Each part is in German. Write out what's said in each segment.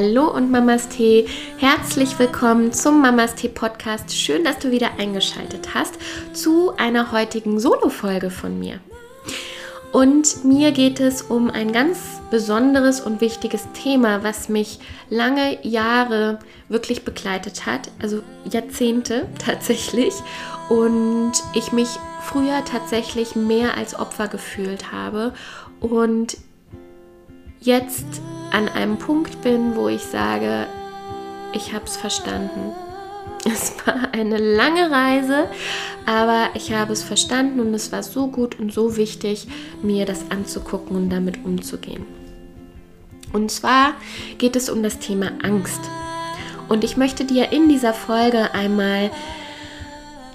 Hallo und Mamas Tee, herzlich willkommen zum Mamas Tee Podcast. Schön, dass du wieder eingeschaltet hast zu einer heutigen Solo-Folge von mir. Und mir geht es um ein ganz besonderes und wichtiges Thema, was mich lange Jahre wirklich begleitet hat, also Jahrzehnte tatsächlich. Und ich mich früher tatsächlich mehr als Opfer gefühlt habe und jetzt an einem Punkt bin, wo ich sage, ich habe es verstanden. Es war eine lange Reise, aber ich habe es verstanden und es war so gut und so wichtig, mir das anzugucken und damit umzugehen. Und zwar geht es um das Thema Angst. Und ich möchte dir in dieser Folge einmal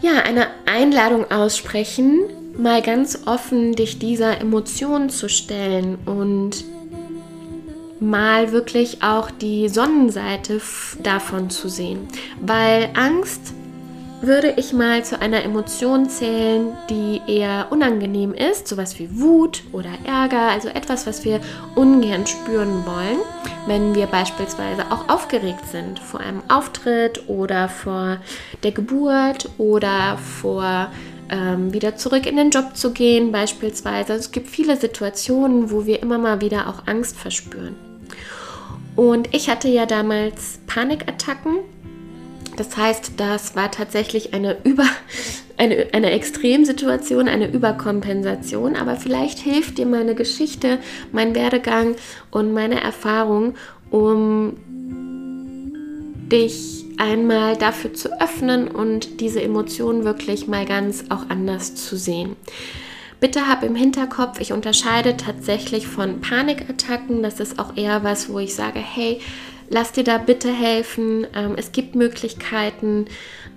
ja, eine Einladung aussprechen, mal ganz offen dich dieser Emotion zu stellen und mal wirklich auch die Sonnenseite davon zu sehen. Weil Angst würde ich mal zu einer Emotion zählen, die eher unangenehm ist, sowas wie Wut oder Ärger, also etwas, was wir ungern spüren wollen, wenn wir beispielsweise auch aufgeregt sind vor einem Auftritt oder vor der Geburt oder vor ähm, wieder zurück in den Job zu gehen beispielsweise. Also es gibt viele Situationen, wo wir immer mal wieder auch Angst verspüren. Und ich hatte ja damals Panikattacken. Das heißt, das war tatsächlich eine Über eine, eine Extremsituation, eine Überkompensation, aber vielleicht hilft dir meine Geschichte, mein Werdegang und meine Erfahrung, um dich einmal dafür zu öffnen und diese Emotionen wirklich mal ganz auch anders zu sehen. Bitte hab im Hinterkopf, ich unterscheide tatsächlich von Panikattacken. Das ist auch eher was, wo ich sage, hey, lass dir da bitte helfen. Ähm, es gibt Möglichkeiten,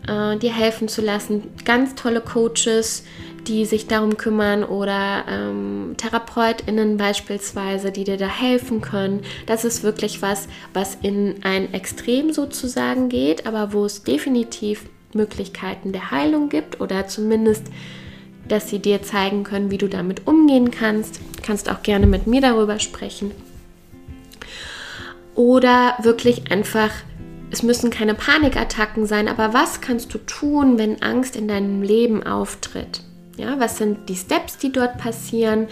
äh, dir helfen zu lassen. Ganz tolle Coaches, die sich darum kümmern oder ähm, TherapeutInnen beispielsweise, die dir da helfen können. Das ist wirklich was, was in ein Extrem sozusagen geht, aber wo es definitiv Möglichkeiten der Heilung gibt oder zumindest dass sie dir zeigen können, wie du damit umgehen kannst. Du kannst auch gerne mit mir darüber sprechen. Oder wirklich einfach, es müssen keine Panikattacken sein, aber was kannst du tun, wenn Angst in deinem Leben auftritt? Ja, was sind die Steps, die dort passieren?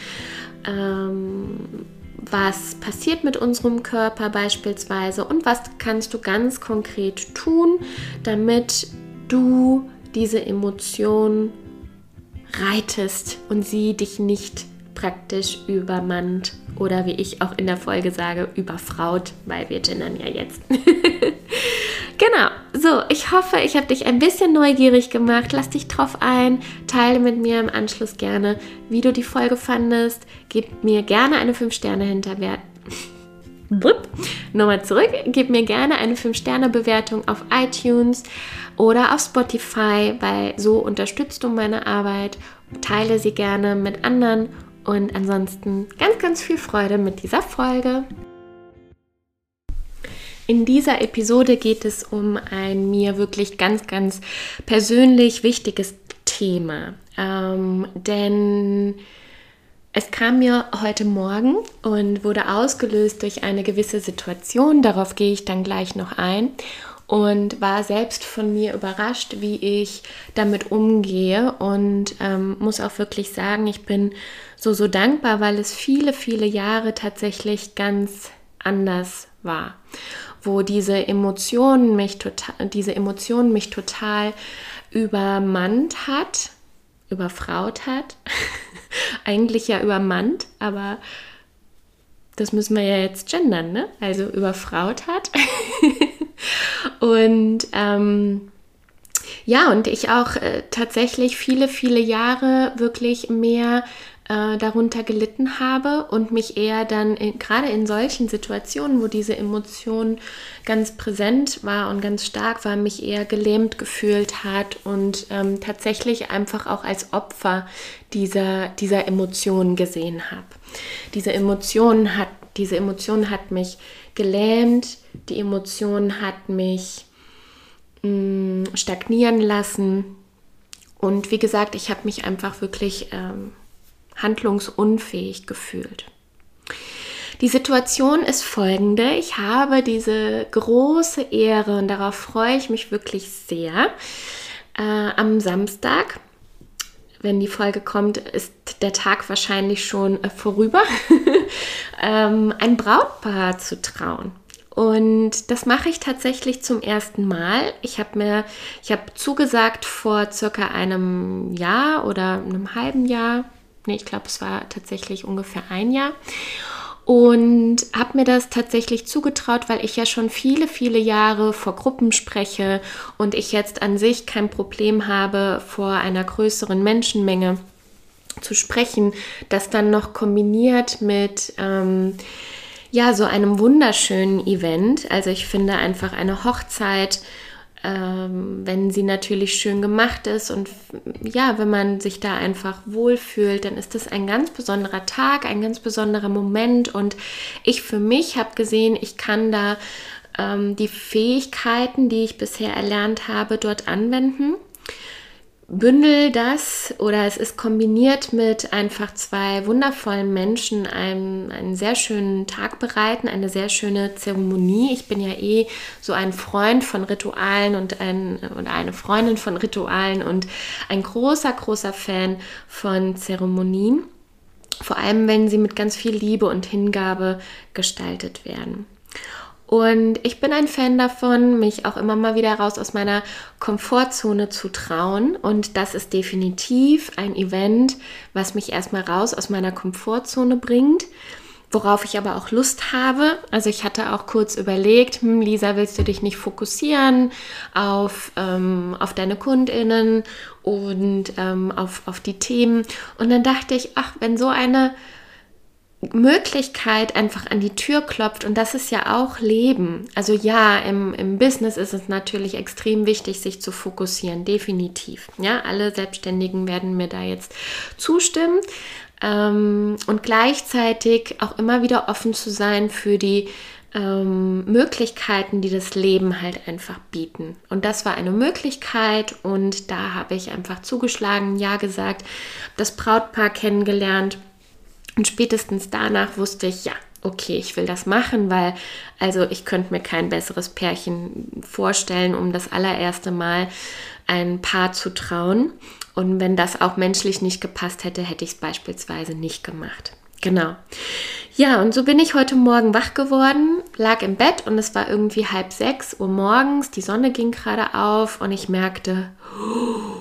Ähm, was passiert mit unserem Körper beispielsweise und was kannst du ganz konkret tun, damit du diese Emotion reitest und sie dich nicht praktisch übermannt oder wie ich auch in der Folge sage, überfraut, weil wir gendern ja jetzt. genau, so, ich hoffe, ich habe dich ein bisschen neugierig gemacht. Lass dich drauf ein, teile mit mir im Anschluss gerne, wie du die Folge fandest. Gib mir gerne eine 5-Sterne-Hinterwert. Nochmal zurück, gib mir gerne eine 5-Sterne-Bewertung auf iTunes oder auf Spotify, weil so unterstützt du meine Arbeit. Teile sie gerne mit anderen und ansonsten ganz, ganz viel Freude mit dieser Folge. In dieser Episode geht es um ein mir wirklich ganz, ganz persönlich wichtiges Thema. Ähm, denn es kam mir heute Morgen und wurde ausgelöst durch eine gewisse Situation. Darauf gehe ich dann gleich noch ein. Und war selbst von mir überrascht, wie ich damit umgehe. Und ähm, muss auch wirklich sagen, ich bin so, so dankbar, weil es viele, viele Jahre tatsächlich ganz anders war, wo diese Emotionen mich total, diese Emotionen mich total übermannt hat, überfraut hat, eigentlich ja übermannt, aber das müssen wir ja jetzt gendern, ne? Also überfraut hat. und ähm, ja, und ich auch äh, tatsächlich viele, viele Jahre wirklich mehr äh, darunter gelitten habe und mich eher dann gerade in solchen Situationen, wo diese Emotion ganz präsent war und ganz stark war, mich eher gelähmt gefühlt hat und ähm, tatsächlich einfach auch als Opfer dieser, dieser Emotionen gesehen habe. Diese Emotion hat, diese Emotion hat mich gelähmt, die Emotion hat mich mh, mm, stagnieren lassen. Und wie gesagt, ich habe mich einfach wirklich ähm, handlungsunfähig gefühlt. Die Situation ist folgende. Ich habe diese große Ehre und darauf freue ich mich wirklich sehr. Äh, am Samstag, wenn die Folge kommt, ist der Tag wahrscheinlich schon äh, vorüber, ähm, ein Brautpaar zu trauen. Und das mache ich tatsächlich zum ersten Mal. Ich habe mir, ich habe zugesagt vor circa einem Jahr oder einem halben Jahr. Nee, ich glaube, es war tatsächlich ungefähr ein Jahr. Und habe mir das tatsächlich zugetraut, weil ich ja schon viele, viele Jahre vor Gruppen spreche und ich jetzt an sich kein Problem habe, vor einer größeren Menschenmenge zu sprechen, das dann noch kombiniert mit ähm, ja, so einem wunderschönen Event. Also ich finde einfach eine Hochzeit, ähm, wenn sie natürlich schön gemacht ist und ja, wenn man sich da einfach wohlfühlt, dann ist das ein ganz besonderer Tag, ein ganz besonderer Moment. Und ich für mich habe gesehen, ich kann da ähm, die Fähigkeiten, die ich bisher erlernt habe, dort anwenden bündel das oder es ist kombiniert mit einfach zwei wundervollen Menschen einen, einen sehr schönen Tag bereiten, eine sehr schöne Zeremonie. Ich bin ja eh so ein Freund von Ritualen und ein, oder eine Freundin von Ritualen und ein großer, großer Fan von Zeremonien. Vor allem, wenn sie mit ganz viel Liebe und Hingabe gestaltet werden. Und ich bin ein Fan davon, mich auch immer mal wieder raus aus meiner Komfortzone zu trauen. Und das ist definitiv ein Event, was mich erstmal raus aus meiner Komfortzone bringt, worauf ich aber auch Lust habe. Also ich hatte auch kurz überlegt, hm, Lisa, willst du dich nicht fokussieren auf, ähm, auf deine Kundinnen und ähm, auf, auf die Themen? Und dann dachte ich, ach, wenn so eine Möglichkeit einfach an die Tür klopft und das ist ja auch Leben. Also ja, im, im Business ist es natürlich extrem wichtig, sich zu fokussieren, definitiv. Ja, alle Selbstständigen werden mir da jetzt zustimmen ähm, und gleichzeitig auch immer wieder offen zu sein für die ähm, Möglichkeiten, die das Leben halt einfach bieten. Und das war eine Möglichkeit und da habe ich einfach zugeschlagen, ja gesagt, das Brautpaar kennengelernt und spätestens danach wusste ich, ja, okay, ich will das machen, weil also ich könnte mir kein besseres Pärchen vorstellen, um das allererste Mal ein Paar zu trauen. Und wenn das auch menschlich nicht gepasst hätte, hätte ich es beispielsweise nicht gemacht. Genau. Ja, und so bin ich heute Morgen wach geworden, lag im Bett und es war irgendwie halb sechs Uhr morgens, die Sonne ging gerade auf und ich merkte, oh,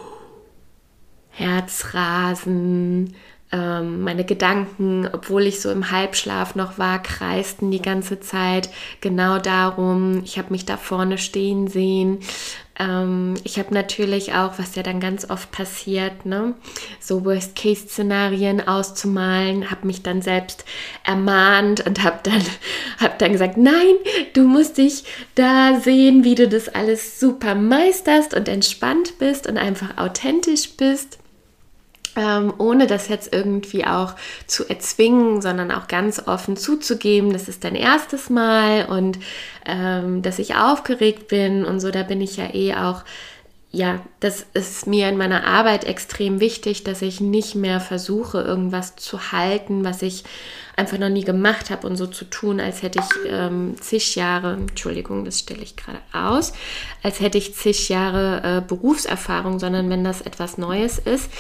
Herzrasen, meine Gedanken, obwohl ich so im Halbschlaf noch war, kreisten die ganze Zeit genau darum. Ich habe mich da vorne stehen sehen. Ähm, ich habe natürlich auch, was ja dann ganz oft passiert, ne, so Worst-Case-Szenarien auszumalen, habe mich dann selbst ermahnt und habe dann, hab dann gesagt, nein, du musst dich da sehen, wie du das alles super meisterst und entspannt bist und einfach authentisch bist ähm, ohne das jetzt irgendwie auch zu erzwingen, sondern auch ganz offen zuzugeben, das ist dein erstes Mal und ähm, dass ich aufgeregt bin und so, da bin ich ja eh auch ja, das ist mir in meiner Arbeit extrem wichtig, dass ich nicht mehr versuche, irgendwas zu halten, was ich einfach noch nie gemacht habe und so zu tun, als hätte ich ähm, zig Jahre, Entschuldigung, das stelle ich gerade aus, als hätte ich zig Jahre äh, Berufserfahrung, sondern wenn das etwas Neues ist,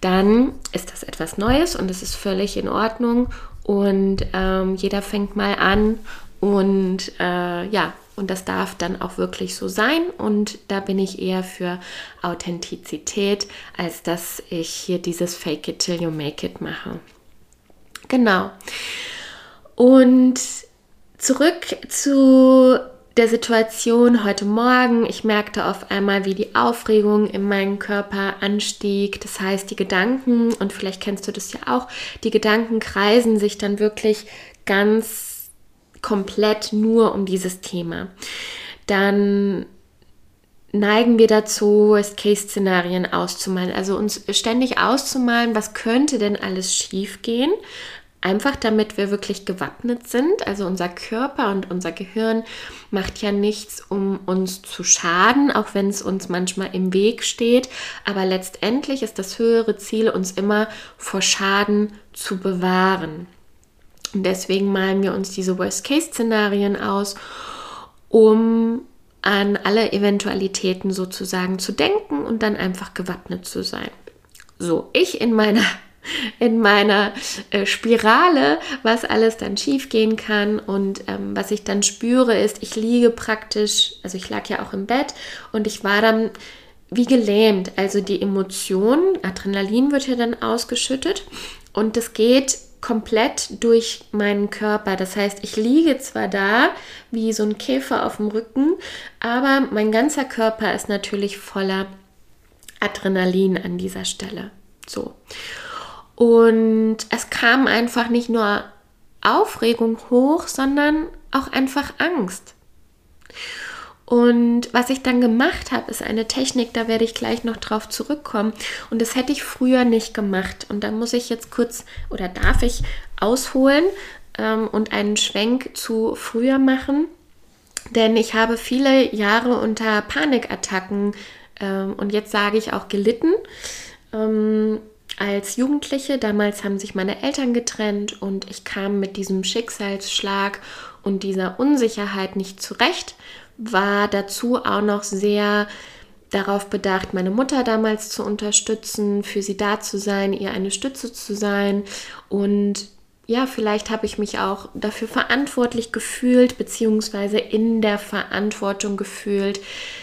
dann ist das etwas Neues und es ist völlig in Ordnung und ähm, jeder fängt mal an und äh, ja, und das darf dann auch wirklich so sein. Und da bin ich eher für Authentizität, als dass ich hier dieses Fake it till you make it mache. Genau. Und zurück zu der Situation heute Morgen. Ich merkte auf einmal, wie die Aufregung in meinem Körper anstieg. Das heißt, die Gedanken, und vielleicht kennst du das ja auch, die Gedanken kreisen sich dann wirklich ganz komplett nur um dieses Thema. Dann neigen wir dazu, Worst-Case-Szenarien auszumalen. Also uns ständig auszumalen, was könnte denn alles schiefgehen. Einfach damit wir wirklich gewappnet sind. Also unser Körper und unser Gehirn macht ja nichts, um uns zu schaden, auch wenn es uns manchmal im Weg steht. Aber letztendlich ist das höhere Ziel, uns immer vor Schaden zu bewahren. Und deswegen malen wir uns diese Worst-Case-Szenarien aus, um an alle Eventualitäten sozusagen zu denken und dann einfach gewappnet zu sein. So, ich in meiner in meiner äh, Spirale, was alles dann schief gehen kann. Und ähm, was ich dann spüre, ist, ich liege praktisch, also ich lag ja auch im Bett und ich war dann wie gelähmt. Also die Emotion, Adrenalin wird ja dann ausgeschüttet und das geht komplett durch meinen Körper. Das heißt, ich liege zwar da wie so ein Käfer auf dem Rücken, aber mein ganzer Körper ist natürlich voller Adrenalin an dieser Stelle. So. Und es kam einfach nicht nur Aufregung hoch, sondern auch einfach Angst. Und was ich dann gemacht habe, ist eine Technik, da werde ich gleich noch drauf zurückkommen. Und das hätte ich früher nicht gemacht. Und da muss ich jetzt kurz oder darf ich ausholen ähm, und einen Schwenk zu früher machen. Denn ich habe viele Jahre unter Panikattacken ähm, und jetzt sage ich auch gelitten. Ähm, als Jugendliche, damals haben sich meine Eltern getrennt und ich kam mit diesem Schicksalsschlag und dieser Unsicherheit nicht zurecht war dazu auch noch sehr darauf bedacht, meine Mutter damals zu unterstützen, für sie da zu sein, ihr eine Stütze zu sein. Und ja, vielleicht habe ich mich auch dafür verantwortlich gefühlt, beziehungsweise in der Verantwortung gefühlt,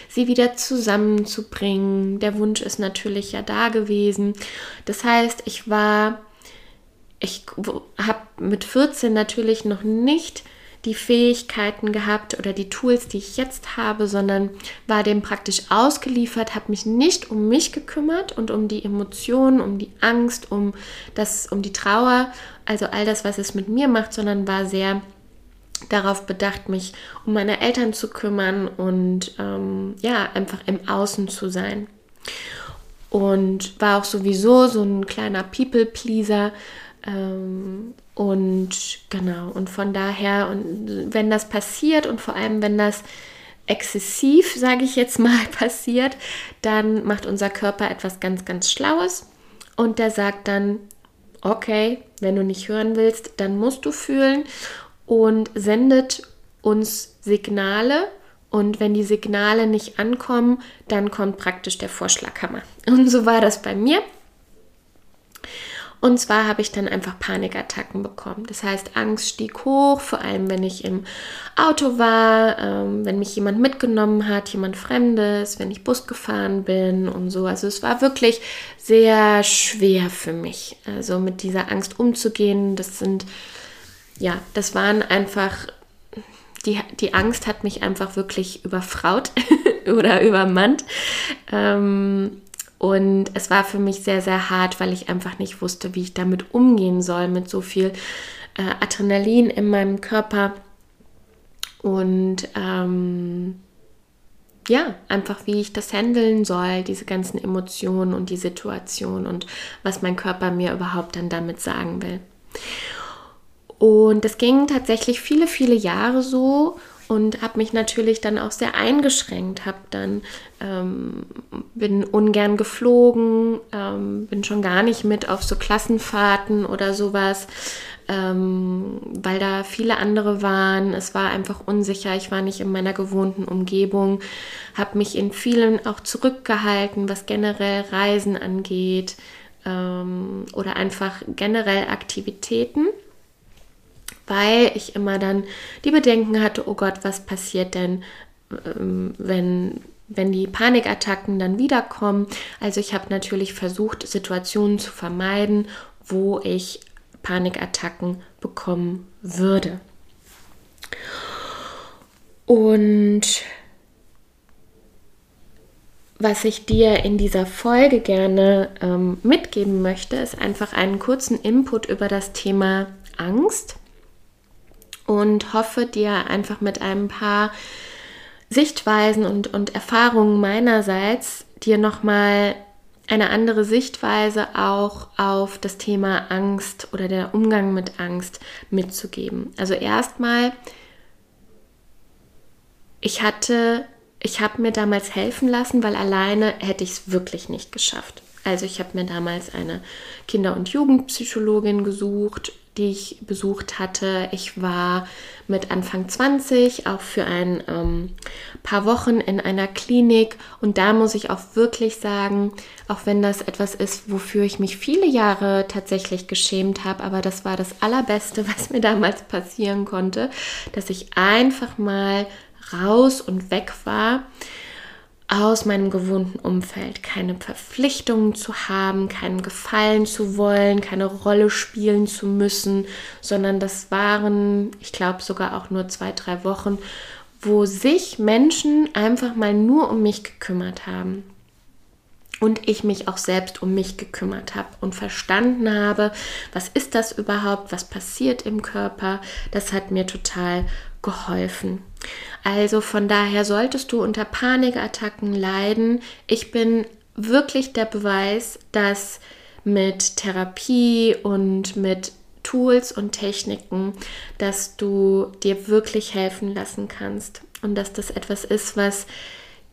sie wieder zusammenzubringen. Der Wunsch ist natürlich ja da gewesen. Das heißt, ich war, ich habe mit 14 natürlich noch nicht die Fähigkeiten gehabt oder die Tools, die ich jetzt habe, sondern war dem praktisch ausgeliefert, habe mich nicht um mich gekümmert und um die Emotionen, um die Angst, um das, um die Trauer, also all das, was es mit mir macht, sondern war sehr darauf bedacht, mich um meine Eltern zu kümmern und ähm, ja, einfach im Außen zu sein. Und war auch sowieso so ein kleiner People-Pleaser. Ähm, und genau, und von daher, und wenn das passiert und vor allem, wenn das exzessiv, sage ich jetzt mal, passiert, dann macht unser Körper etwas ganz, ganz Schlaues und der sagt dann, okay, wenn du nicht hören willst, dann musst du fühlen und sendet uns Signale. Und wenn die Signale nicht ankommen, dann kommt praktisch der Vorschlaghammer. Und so war das bei mir. Und zwar habe ich dann einfach Panikattacken bekommen. Das heißt, Angst stieg hoch, vor allem wenn ich im Auto war, ähm, wenn mich jemand mitgenommen hat, jemand Fremdes, wenn ich Bus gefahren bin und so. Also es war wirklich sehr schwer für mich, also mit dieser Angst umzugehen. Das sind, ja, das waren einfach, die, die Angst hat mich einfach wirklich überfraut oder übermannt. Ähm, und es war für mich sehr, sehr hart, weil ich einfach nicht wusste, wie ich damit umgehen soll, mit so viel äh, Adrenalin in meinem Körper. Und ähm, ja, einfach wie ich das handeln soll, diese ganzen Emotionen und die Situation und was mein Körper mir überhaupt dann damit sagen will. Und das ging tatsächlich viele, viele Jahre so und habe mich natürlich dann auch sehr eingeschränkt, habe dann ähm, bin ungern geflogen, ähm, bin schon gar nicht mit auf so Klassenfahrten oder sowas, ähm, weil da viele andere waren. Es war einfach unsicher, ich war nicht in meiner gewohnten Umgebung, habe mich in vielen auch zurückgehalten, was generell Reisen angeht ähm, oder einfach generell Aktivitäten weil ich immer dann die Bedenken hatte, oh Gott, was passiert denn, ähm, wenn, wenn die Panikattacken dann wiederkommen. Also ich habe natürlich versucht, Situationen zu vermeiden, wo ich Panikattacken bekommen würde. Und was ich dir in dieser Folge gerne ähm, mitgeben möchte, ist einfach einen kurzen Input über das Thema Angst und hoffe dir einfach mit ein paar Sichtweisen und, und Erfahrungen meinerseits dir nochmal eine andere Sichtweise auch auf das Thema Angst oder der Umgang mit Angst mitzugeben. Also erstmal, ich hatte, ich habe mir damals helfen lassen, weil alleine hätte ich es wirklich nicht geschafft. Also ich habe mir damals eine Kinder- und Jugendpsychologin gesucht, die ich besucht hatte. Ich war mit Anfang 20 auch für ein ähm, paar Wochen in einer Klinik und da muss ich auch wirklich sagen, auch wenn das etwas ist, wofür ich mich viele Jahre tatsächlich geschämt habe, aber das war das Allerbeste, was mir damals passieren konnte, dass ich einfach mal raus und weg war aus meinem gewohnten Umfeld, keine Verpflichtungen zu haben, keinen Gefallen zu wollen, keine Rolle spielen zu müssen, sondern das waren, ich glaube, sogar auch nur zwei, drei Wochen, wo sich Menschen einfach mal nur um mich gekümmert haben. Und ich mich auch selbst um mich gekümmert habe und verstanden habe, was ist das überhaupt, was passiert im Körper. Das hat mir total geholfen. Also von daher solltest du unter Panikattacken leiden. Ich bin wirklich der Beweis, dass mit Therapie und mit Tools und Techniken, dass du dir wirklich helfen lassen kannst und dass das etwas ist, was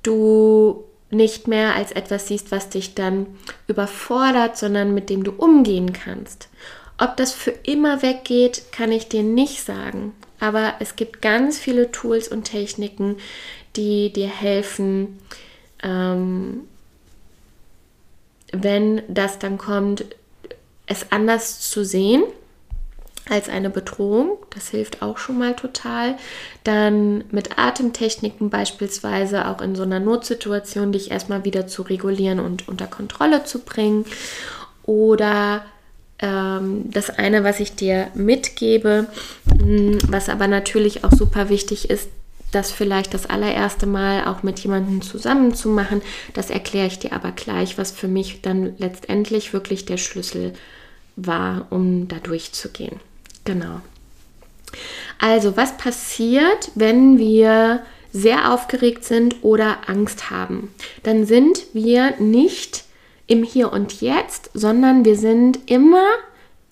du nicht mehr als etwas siehst, was dich dann überfordert, sondern mit dem du umgehen kannst. Ob das für immer weggeht, kann ich dir nicht sagen. Aber es gibt ganz viele Tools und Techniken, die dir helfen, ähm, wenn das dann kommt, es anders zu sehen als eine Bedrohung. Das hilft auch schon mal total. Dann mit Atemtechniken beispielsweise auch in so einer Notsituation dich erstmal wieder zu regulieren und unter Kontrolle zu bringen. Oder ähm, das eine, was ich dir mitgebe, hm, was aber natürlich auch super wichtig ist, das vielleicht das allererste Mal auch mit jemandem zusammen zu machen. Das erkläre ich dir aber gleich, was für mich dann letztendlich wirklich der Schlüssel war, um da durchzugehen. Genau. Also, was passiert, wenn wir sehr aufgeregt sind oder Angst haben? Dann sind wir nicht im Hier und Jetzt, sondern wir sind immer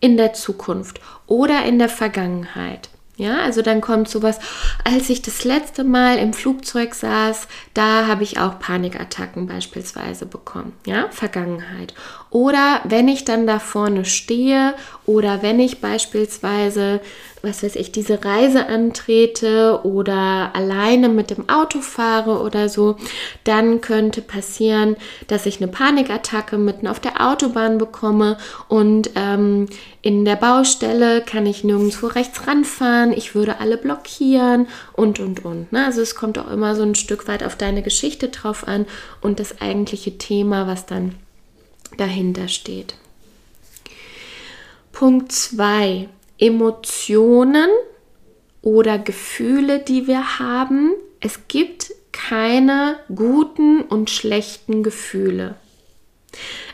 in der Zukunft oder in der Vergangenheit. Ja, also dann kommt sowas, als ich das letzte Mal im Flugzeug saß, da habe ich auch Panikattacken beispielsweise bekommen. Ja, Vergangenheit. Oder wenn ich dann da vorne stehe oder wenn ich beispielsweise, was weiß ich, diese Reise antrete oder alleine mit dem Auto fahre oder so, dann könnte passieren, dass ich eine Panikattacke mitten auf der Autobahn bekomme und ähm, in der Baustelle kann ich nirgendwo rechts ranfahren, ich würde alle blockieren und und und. Ne? Also es kommt auch immer so ein Stück weit auf deine Geschichte drauf an und das eigentliche Thema, was dann dahinter steht. Punkt 2. Emotionen oder Gefühle, die wir haben. Es gibt keine guten und schlechten Gefühle.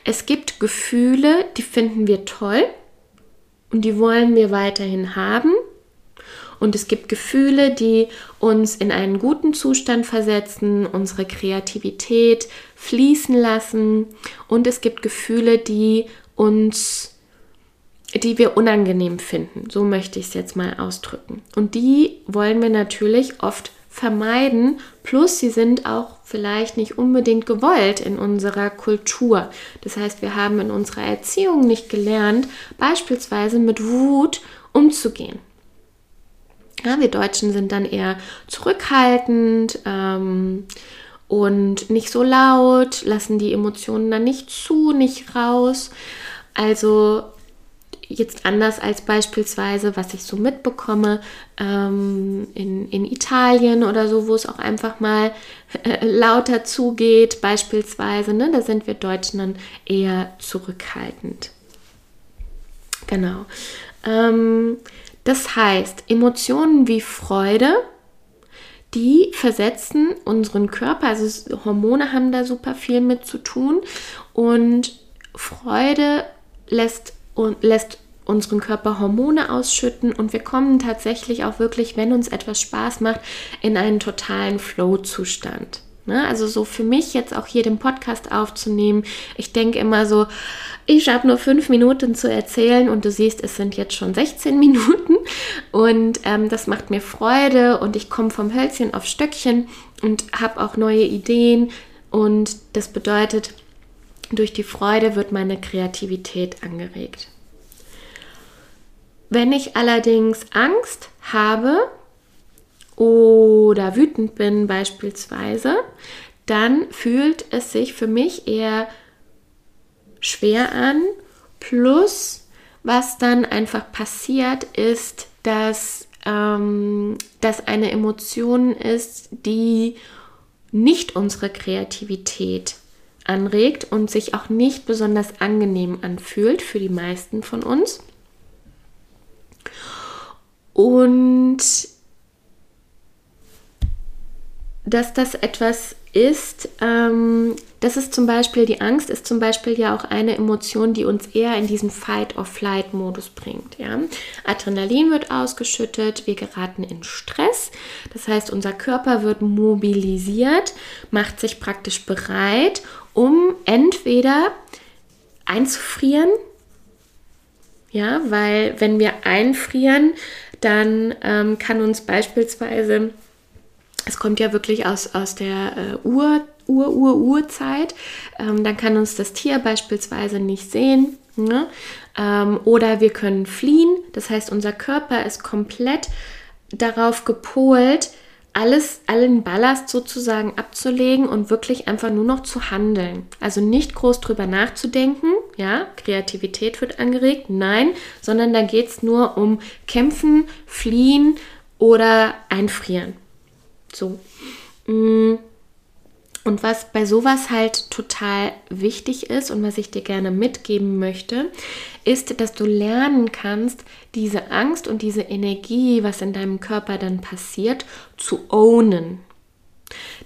Es gibt Gefühle, die finden wir toll und die wollen wir weiterhin haben. Und es gibt Gefühle, die uns in einen guten Zustand versetzen, unsere Kreativität fließen lassen. Und es gibt Gefühle, die uns, die wir unangenehm finden. So möchte ich es jetzt mal ausdrücken. Und die wollen wir natürlich oft vermeiden. Plus, sie sind auch vielleicht nicht unbedingt gewollt in unserer Kultur. Das heißt, wir haben in unserer Erziehung nicht gelernt, beispielsweise mit Wut umzugehen. Ja, wir Deutschen sind dann eher zurückhaltend ähm, und nicht so laut, lassen die Emotionen dann nicht zu, nicht raus. Also jetzt anders als beispielsweise, was ich so mitbekomme ähm, in, in Italien oder so, wo es auch einfach mal äh, lauter zugeht, beispielsweise. Ne? Da sind wir Deutschen dann eher zurückhaltend. Genau. Ähm, das heißt, Emotionen wie Freude, die versetzen unseren Körper, also Hormone haben da super viel mit zu tun. Und Freude lässt, lässt unseren Körper Hormone ausschütten. Und wir kommen tatsächlich auch wirklich, wenn uns etwas Spaß macht, in einen totalen Flow-Zustand. Ne? Also so für mich jetzt auch hier den Podcast aufzunehmen. Ich denke immer so, ich habe nur fünf Minuten zu erzählen und du siehst, es sind jetzt schon 16 Minuten und ähm, das macht mir Freude und ich komme vom Hölzchen auf Stöckchen und habe auch neue Ideen und das bedeutet, durch die Freude wird meine Kreativität angeregt. Wenn ich allerdings Angst habe oder wütend bin beispielsweise, dann fühlt es sich für mich eher schwer an. Plus, was dann einfach passiert, ist, dass ähm, das eine Emotion ist, die nicht unsere Kreativität anregt und sich auch nicht besonders angenehm anfühlt für die meisten von uns. Und dass das etwas ist, ähm, das ist zum Beispiel, die Angst ist zum Beispiel ja auch eine Emotion, die uns eher in diesen Fight-or-Flight-Modus bringt. Ja? Adrenalin wird ausgeschüttet, wir geraten in Stress, das heißt, unser Körper wird mobilisiert, macht sich praktisch bereit, um entweder einzufrieren, ja, weil wenn wir einfrieren, dann ähm, kann uns beispielsweise es kommt ja wirklich aus, aus der äh, Ur, Ur, Ur, Urzeit. Ähm, dann kann uns das Tier beispielsweise nicht sehen. Ne? Ähm, oder wir können fliehen. Das heißt, unser Körper ist komplett darauf gepolt, alles, allen Ballast sozusagen abzulegen und wirklich einfach nur noch zu handeln. Also nicht groß drüber nachzudenken, ja, Kreativität wird angeregt, nein, sondern da geht es nur um Kämpfen, Fliehen oder Einfrieren. So. Mm. Und was bei sowas halt total wichtig ist und was ich dir gerne mitgeben möchte, ist, dass du lernen kannst, diese Angst und diese Energie, was in deinem Körper dann passiert, zu ownen.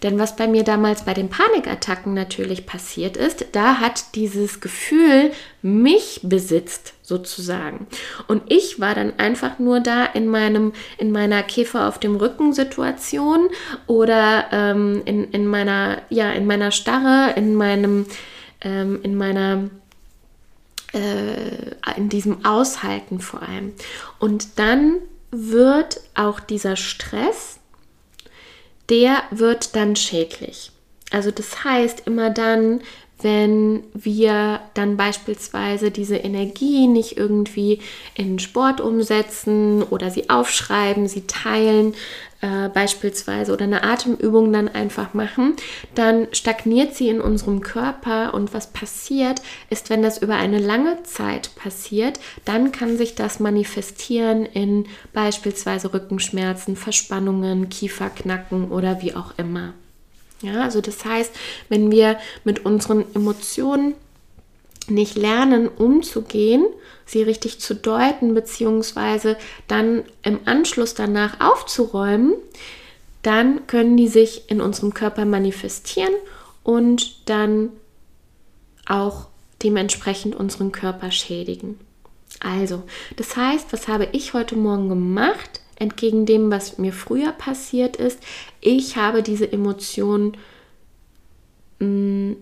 Denn was bei mir damals bei den Panikattacken natürlich passiert ist, da hat dieses Gefühl mich besitzt sozusagen. Und ich war dann einfach nur da in meinem, in meiner Käfer auf dem Rücken Situation oder ähm, in, in meiner, ja, in meiner Starre, in meinem, ähm, in meiner äh, in diesem Aushalten vor allem. Und dann wird auch dieser Stress der wird dann schädlich. Also das heißt, immer dann, wenn wir dann beispielsweise diese Energie nicht irgendwie in Sport umsetzen oder sie aufschreiben, sie teilen äh, beispielsweise oder eine Atemübung dann einfach machen, dann stagniert sie in unserem Körper und was passiert ist, wenn das über eine lange Zeit passiert, dann kann sich das manifestieren in beispielsweise Rückenschmerzen, Verspannungen, Kieferknacken oder wie auch immer. Ja, also das heißt, wenn wir mit unseren Emotionen nicht lernen, umzugehen, sie richtig zu deuten, beziehungsweise dann im Anschluss danach aufzuräumen, dann können die sich in unserem Körper manifestieren und dann auch dementsprechend unseren Körper schädigen. Also, das heißt, was habe ich heute Morgen gemacht? Entgegen dem, was mir früher passiert ist. Ich habe diese Emotionen mm,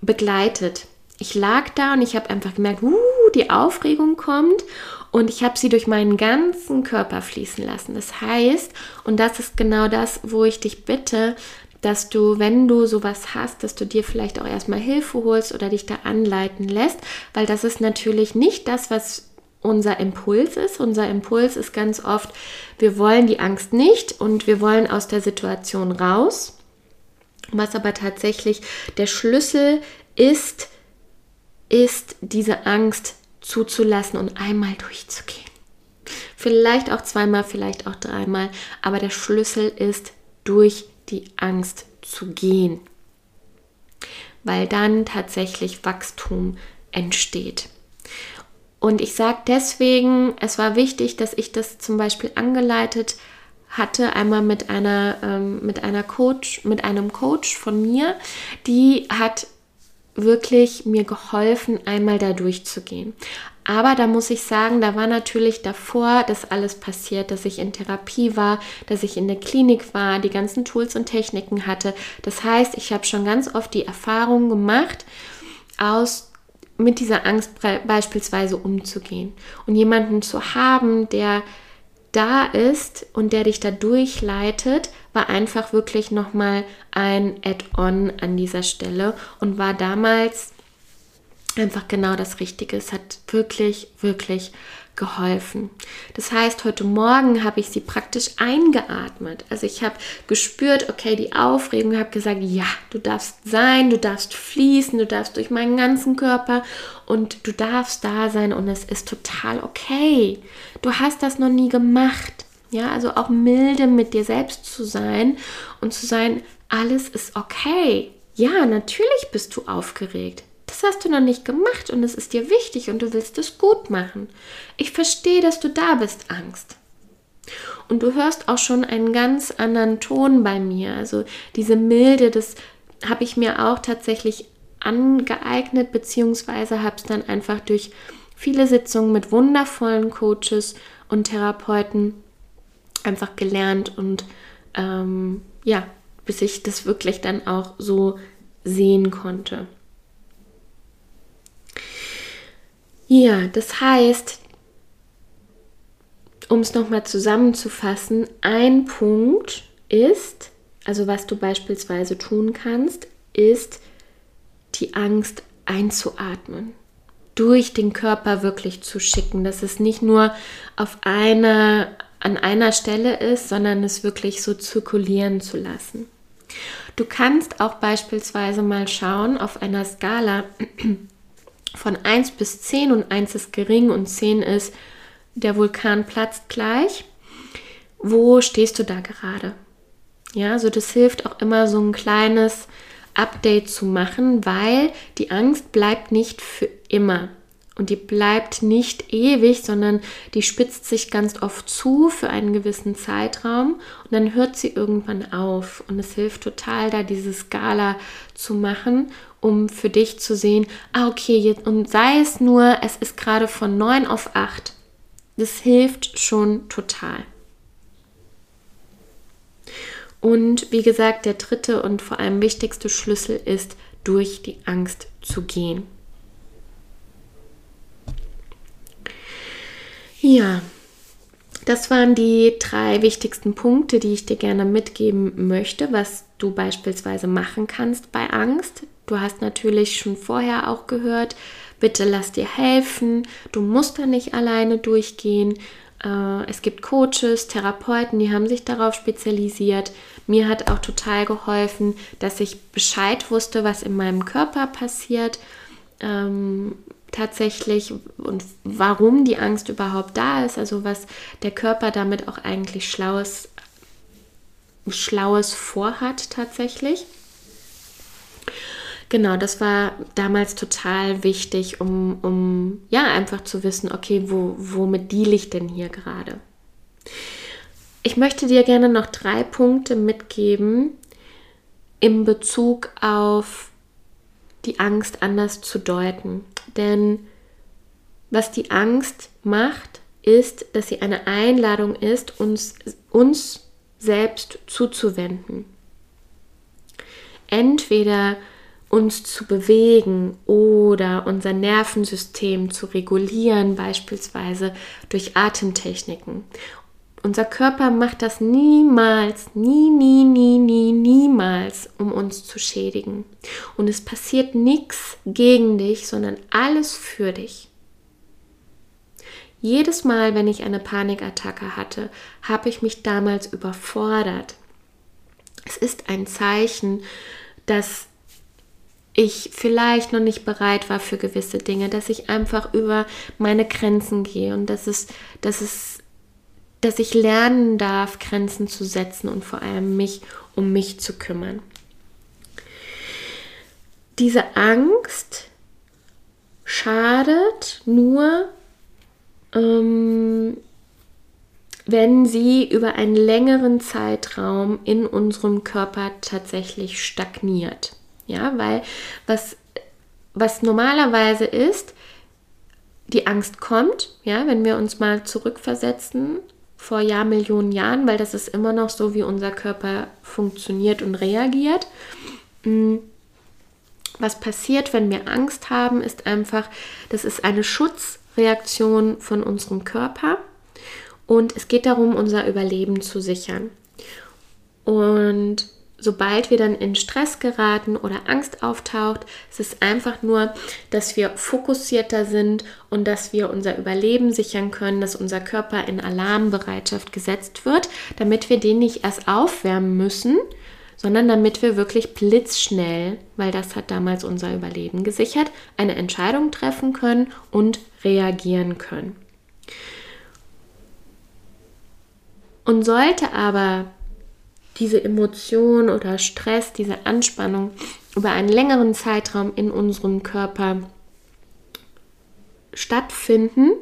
begleitet. Ich lag da und ich habe einfach gemerkt, uh, die Aufregung kommt und ich habe sie durch meinen ganzen Körper fließen lassen. Das heißt, und das ist genau das, wo ich dich bitte, dass du, wenn du sowas hast, dass du dir vielleicht auch erstmal Hilfe holst oder dich da anleiten lässt, weil das ist natürlich nicht das, was unser Impuls ist. Unser Impuls ist ganz oft, wir wollen die Angst nicht und wir wollen aus der Situation raus. Was aber tatsächlich der Schlüssel ist, ist diese Angst zuzulassen und einmal durchzugehen. Vielleicht auch zweimal, vielleicht auch dreimal, aber der Schlüssel ist, durch die Angst zu gehen, weil dann tatsächlich Wachstum entsteht. Und ich sage deswegen, es war wichtig, dass ich das zum Beispiel angeleitet hatte, einmal mit einer, ähm, mit einer Coach, mit einem Coach von mir, die hat wirklich mir geholfen, einmal da durchzugehen. Aber da muss ich sagen, da war natürlich davor das alles passiert, dass ich in Therapie war, dass ich in der Klinik war, die ganzen Tools und Techniken hatte. Das heißt, ich habe schon ganz oft die Erfahrung gemacht, aus mit dieser Angst beispielsweise umzugehen. Und jemanden zu haben, der da ist und der dich da durchleitet, war einfach wirklich nochmal ein Add-on an dieser Stelle und war damals einfach genau das Richtige. Es hat wirklich, wirklich geholfen. Das heißt, heute Morgen habe ich sie praktisch eingeatmet. Also ich habe gespürt, okay, die Aufregung, habe gesagt, ja, du darfst sein, du darfst fließen, du darfst durch meinen ganzen Körper und du darfst da sein und es ist total okay. Du hast das noch nie gemacht. Ja, also auch milde mit dir selbst zu sein und zu sein, alles ist okay. Ja, natürlich bist du aufgeregt. Das hast du noch nicht gemacht und es ist dir wichtig und du willst es gut machen. Ich verstehe, dass du da bist, Angst. Und du hörst auch schon einen ganz anderen Ton bei mir. Also diese Milde, das habe ich mir auch tatsächlich angeeignet, beziehungsweise habe es dann einfach durch viele Sitzungen mit wundervollen Coaches und Therapeuten einfach gelernt und ähm, ja, bis ich das wirklich dann auch so sehen konnte. Ja, das heißt, um es nochmal zusammenzufassen, ein Punkt ist, also was du beispielsweise tun kannst, ist die Angst einzuatmen, durch den Körper wirklich zu schicken, dass es nicht nur auf einer, an einer Stelle ist, sondern es wirklich so zirkulieren zu lassen. Du kannst auch beispielsweise mal schauen auf einer Skala, von 1 bis 10 und 1 ist gering und 10 ist, der Vulkan platzt gleich. Wo stehst du da gerade? Ja, also das hilft auch immer so ein kleines Update zu machen, weil die Angst bleibt nicht für immer. Und die bleibt nicht ewig, sondern die spitzt sich ganz oft zu für einen gewissen Zeitraum und dann hört sie irgendwann auf. Und es hilft total, da diese Skala zu machen um für dich zu sehen, ah, okay, jetzt, und sei es nur, es ist gerade von 9 auf 8. Das hilft schon total. Und wie gesagt, der dritte und vor allem wichtigste Schlüssel ist, durch die Angst zu gehen. Ja, das waren die drei wichtigsten Punkte, die ich dir gerne mitgeben möchte, was du beispielsweise machen kannst bei Angst. Du hast natürlich schon vorher auch gehört, bitte lass dir helfen, du musst da nicht alleine durchgehen. Äh, es gibt Coaches, Therapeuten, die haben sich darauf spezialisiert. Mir hat auch total geholfen, dass ich Bescheid wusste, was in meinem Körper passiert. Ähm, tatsächlich und warum die Angst überhaupt da ist, also was der Körper damit auch eigentlich Schlaues, Schlaues vorhat tatsächlich. Genau, das war damals total wichtig, um, um ja einfach zu wissen, okay, wo, womit deal ich denn hier gerade? Ich möchte dir gerne noch drei Punkte mitgeben in Bezug auf die Angst anders zu deuten. Denn was die Angst macht, ist, dass sie eine Einladung ist, uns, uns selbst zuzuwenden. Entweder uns zu bewegen oder unser Nervensystem zu regulieren, beispielsweise durch Atemtechniken. Unser Körper macht das niemals, nie, nie, nie, nie, niemals, um uns zu schädigen. Und es passiert nichts gegen dich, sondern alles für dich. Jedes Mal, wenn ich eine Panikattacke hatte, habe ich mich damals überfordert. Es ist ein Zeichen, dass ich vielleicht noch nicht bereit war für gewisse Dinge, dass ich einfach über meine Grenzen gehe und dass es, dass es, dass ich lernen darf, Grenzen zu setzen und vor allem mich um mich zu kümmern. Diese Angst schadet nur, ähm, wenn sie über einen längeren Zeitraum in unserem Körper tatsächlich stagniert. Ja, weil was, was normalerweise ist, die Angst kommt, ja, wenn wir uns mal zurückversetzen vor Jahrmillionen Jahren, weil das ist immer noch so, wie unser Körper funktioniert und reagiert. Mm, was passiert, wenn wir Angst haben, ist einfach, das ist eine Schutzreaktion von unserem Körper und es geht darum, unser Überleben zu sichern. Und sobald wir dann in Stress geraten oder Angst auftaucht, es ist einfach nur, dass wir fokussierter sind und dass wir unser Überleben sichern können, dass unser Körper in Alarmbereitschaft gesetzt wird, damit wir den nicht erst aufwärmen müssen, sondern damit wir wirklich blitzschnell, weil das hat damals unser Überleben gesichert, eine Entscheidung treffen können und reagieren können. Und sollte aber diese Emotion oder Stress, diese Anspannung über einen längeren Zeitraum in unserem Körper stattfinden,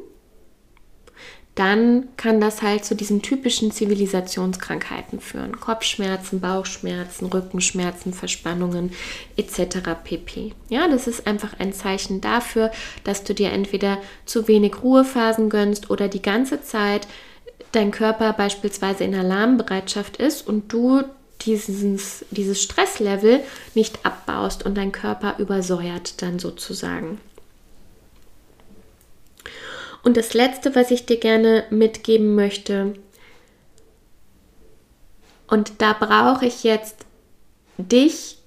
dann kann das halt zu diesen typischen Zivilisationskrankheiten führen. Kopfschmerzen, Bauchschmerzen, Rückenschmerzen, Verspannungen etc. pp. Ja, das ist einfach ein Zeichen dafür, dass du dir entweder zu wenig Ruhephasen gönnst oder die ganze Zeit dein Körper beispielsweise in Alarmbereitschaft ist und du dieses, dieses Stresslevel nicht abbaust und dein Körper übersäuert dann sozusagen. Und das Letzte, was ich dir gerne mitgeben möchte, und da brauche ich jetzt dich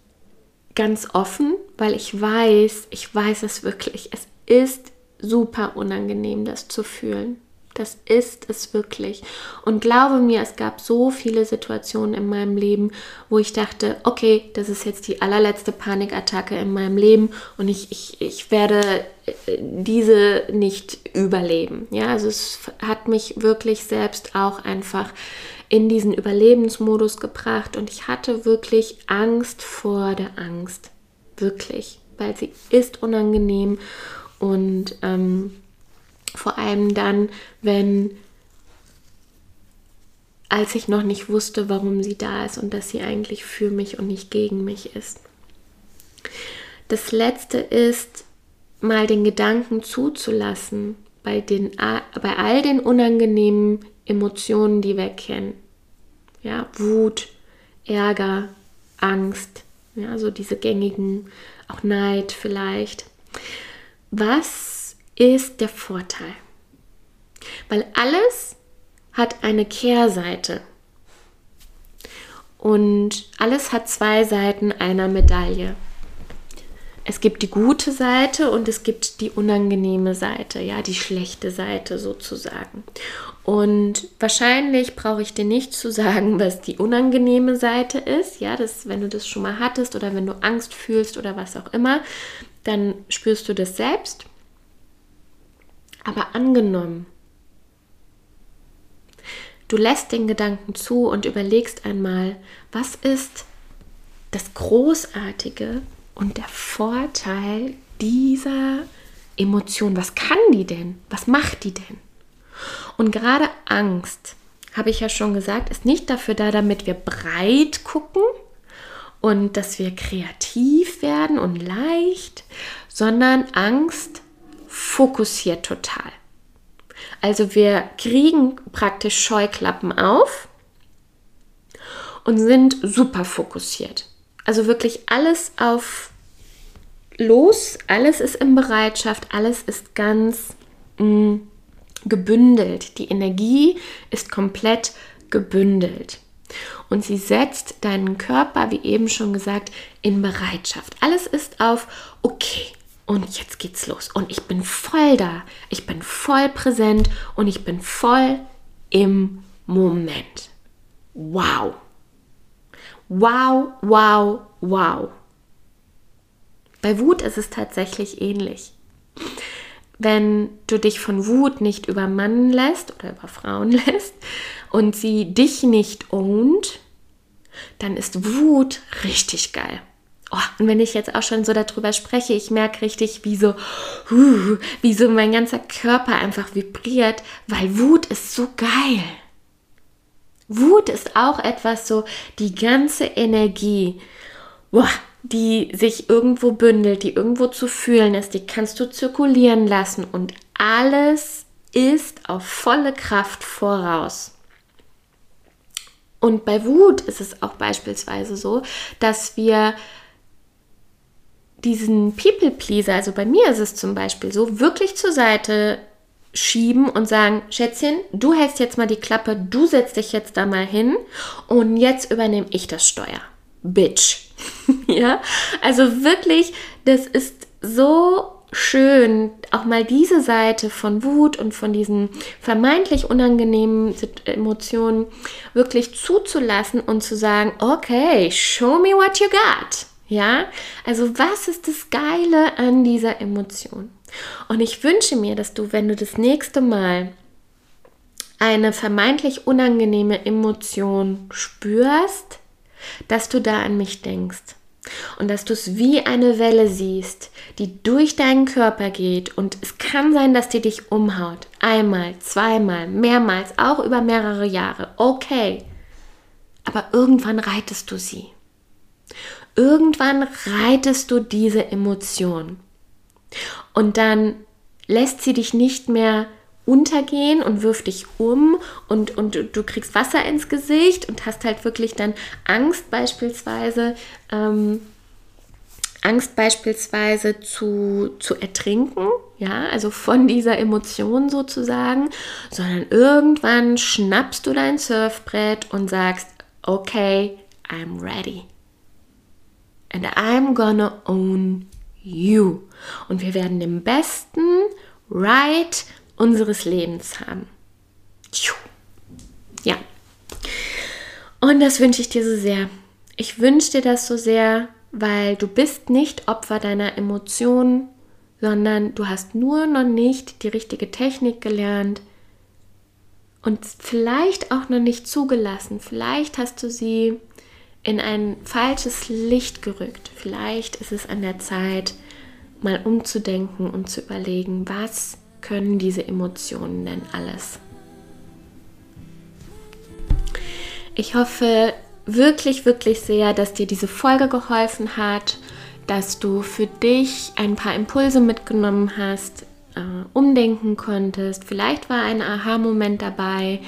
ganz offen, weil ich weiß, ich weiß es wirklich, es ist super unangenehm, das zu fühlen. Das ist es wirklich. Und glaube mir, es gab so viele Situationen in meinem Leben, wo ich dachte, okay, das ist jetzt die allerletzte Panikattacke in meinem Leben und ich, ich, ich werde äh, diese nicht überleben. Ja, also es hat mich wirklich selbst auch einfach in diesen Überlebensmodus gebracht und ich hatte wirklich Angst vor der Angst. Wirklich, weil sie ist unangenehm und ähm, vor allem dann, wenn als ich noch nicht wusste, warum sie da ist und dass sie eigentlich für mich und nicht gegen mich ist. Das letzte ist, mal den Gedanken zuzulassen bei, den, bei all den unangenehmen Emotionen, die wir kennen. Ja, Wut, Ärger, Angst, ja, so diese gängigen, auch Neid vielleicht. Was ist der Vorteil. Weil alles hat eine Kehrseite. Und alles hat zwei Seiten einer Medaille. Es gibt die gute Seite und es gibt die unangenehme Seite, ja, die schlechte Seite sozusagen. Und wahrscheinlich brauche ich dir nicht zu sagen, was die unangenehme Seite ist, ja, das, wenn du das schon mal hattest oder wenn du Angst fühlst oder was auch immer, dann spürst du das selbst. Aber angenommen, du lässt den Gedanken zu und überlegst einmal, was ist das Großartige und der Vorteil dieser Emotion? Was kann die denn? Was macht die denn? Und gerade Angst, habe ich ja schon gesagt, ist nicht dafür da, damit wir breit gucken und dass wir kreativ werden und leicht, sondern Angst fokussiert total. Also wir kriegen praktisch Scheuklappen auf und sind super fokussiert. Also wirklich alles auf los, alles ist in Bereitschaft, alles ist ganz mh, mm, gebündelt. Die Energie ist komplett gebündelt. Und sie setzt deinen Körper, wie eben schon gesagt, in Bereitschaft. Alles ist auf, okay, und jetzt geht's los. Und ich bin voll da. Ich bin voll präsent und ich bin voll im Moment. Wow. Wow, wow, wow. Bei Wut ist es tatsächlich ähnlich. Wenn du dich von Wut nicht übermannen lässt oder über Frauen lässt und sie dich nicht ownt, dann ist Wut richtig geil. Oh, und wenn ich jetzt auch schon so darüber spreche, ich merke richtig, wie so, uh, wie so mein ganzer Körper einfach vibriert, weil Wut ist so geil. Wut ist auch etwas so, die ganze Energie, boah, die sich irgendwo bündelt, die irgendwo zu fühlen ist, die kannst du zirkulieren lassen und alles ist auf volle Kraft voraus. Und bei Wut ist es auch beispielsweise so, dass wir diesen People-Pleaser, also bei mir ist es zum Beispiel so, wirklich zur Seite schieben und sagen, Schätzchen, du hältst jetzt mal die Klappe, du setzt dich jetzt da mal hin und jetzt übernehme ich das Steuer. Bitch. ja, also wirklich, das ist so schön, auch mal diese Seite von Wut und von diesen vermeintlich unangenehmen Emotionen wirklich zuzulassen und zu sagen, okay, show me what you got. Ja, also was ist das Geile an dieser Emotion? Und ich wünsche mir, dass du, wenn du das nächste Mal eine vermeintlich unangenehme Emotion spürst, dass du da an mich denkst und dass du es wie eine Welle siehst, die durch deinen Körper geht und es kann sein, dass die dich umhaut. Einmal, zweimal, mehrmals, auch über mehrere Jahre. Okay. Aber irgendwann reitest du sie. Irgendwann reitest du diese Emotion. Und dann lässt sie dich nicht mehr untergehen und wirft dich um und, und du kriegst Wasser ins Gesicht und hast halt wirklich dann Angst beispielsweise, ähm, Angst beispielsweise zu, zu ertrinken, ja, also von dieser Emotion sozusagen, sondern irgendwann schnappst du dein Surfbrett und sagst, okay, I'm ready. And I'm gonna own you. Und wir werden den besten Ride unseres Lebens haben. Ja. Und das wünsche ich dir so sehr. Ich wünsche dir das so sehr, weil du bist nicht Opfer deiner Emotionen, sondern du hast nur noch nicht die richtige Technik gelernt und vielleicht auch noch nicht zugelassen. Vielleicht hast du sie in ein falsches Licht gerückt. Vielleicht ist es an der Zeit, mal umzudenken und zu überlegen, was können diese Emotionen denn alles? Ich hoffe wirklich, wirklich sehr, dass dir diese Folge geholfen hat, dass du für dich ein paar Impulse mitgenommen hast, äh, umdenken konntest. Vielleicht war ein Aha-Moment dabei.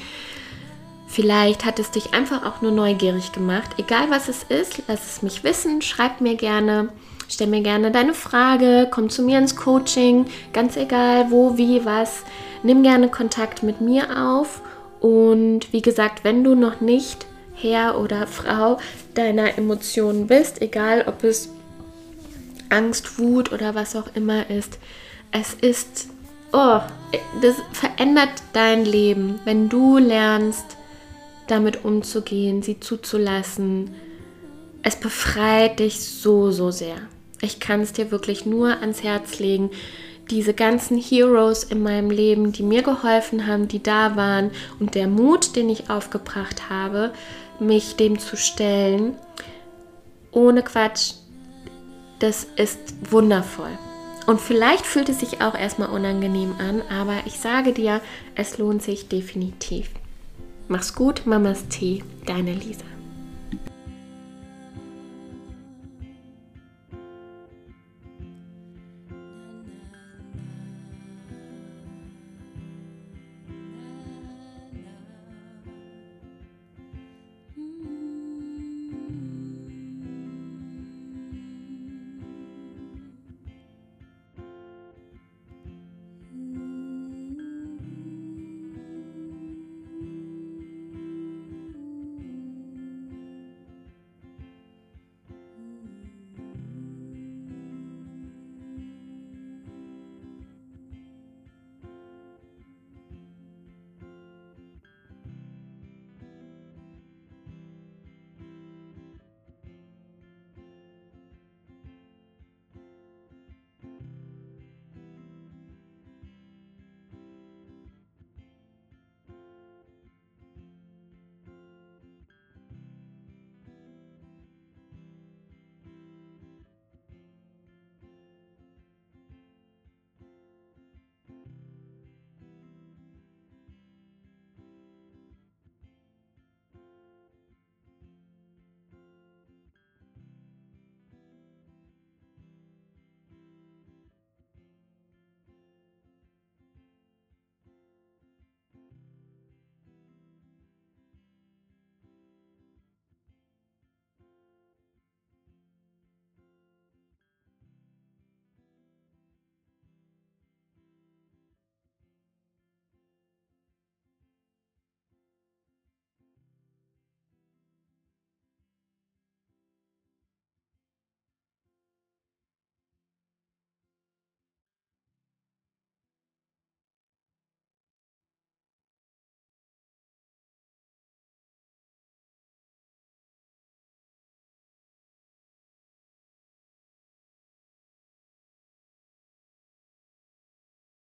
Vielleicht hat es dich einfach auch nur neugierig gemacht. Egal was es ist, lass es mich wissen. Schreib mir gerne. Stell mir gerne deine Frage, komm zu mir ins Coaching, ganz egal wo, wie, was. Nimm gerne Kontakt mit mir auf. Und wie gesagt, wenn du noch nicht Herr oder Frau deiner Emotionen bist, egal ob es Angst, Wut oder was auch immer ist, es ist, oh, das verändert dein Leben, wenn du lernst, damit umzugehen, sie zuzulassen. Es befreit dich so, so sehr. Ich kann es dir wirklich nur ans Herz legen. Diese ganzen Heroes in meinem Leben, die mir geholfen haben, die da waren und der Mut, den ich aufgebracht habe, mich dem zu stellen, ohne Quatsch, das ist wundervoll. Und vielleicht fühlt es sich auch erstmal unangenehm an, aber ich sage dir, es lohnt sich definitiv. Mach's gut, Mamas Tee, deine Lisa.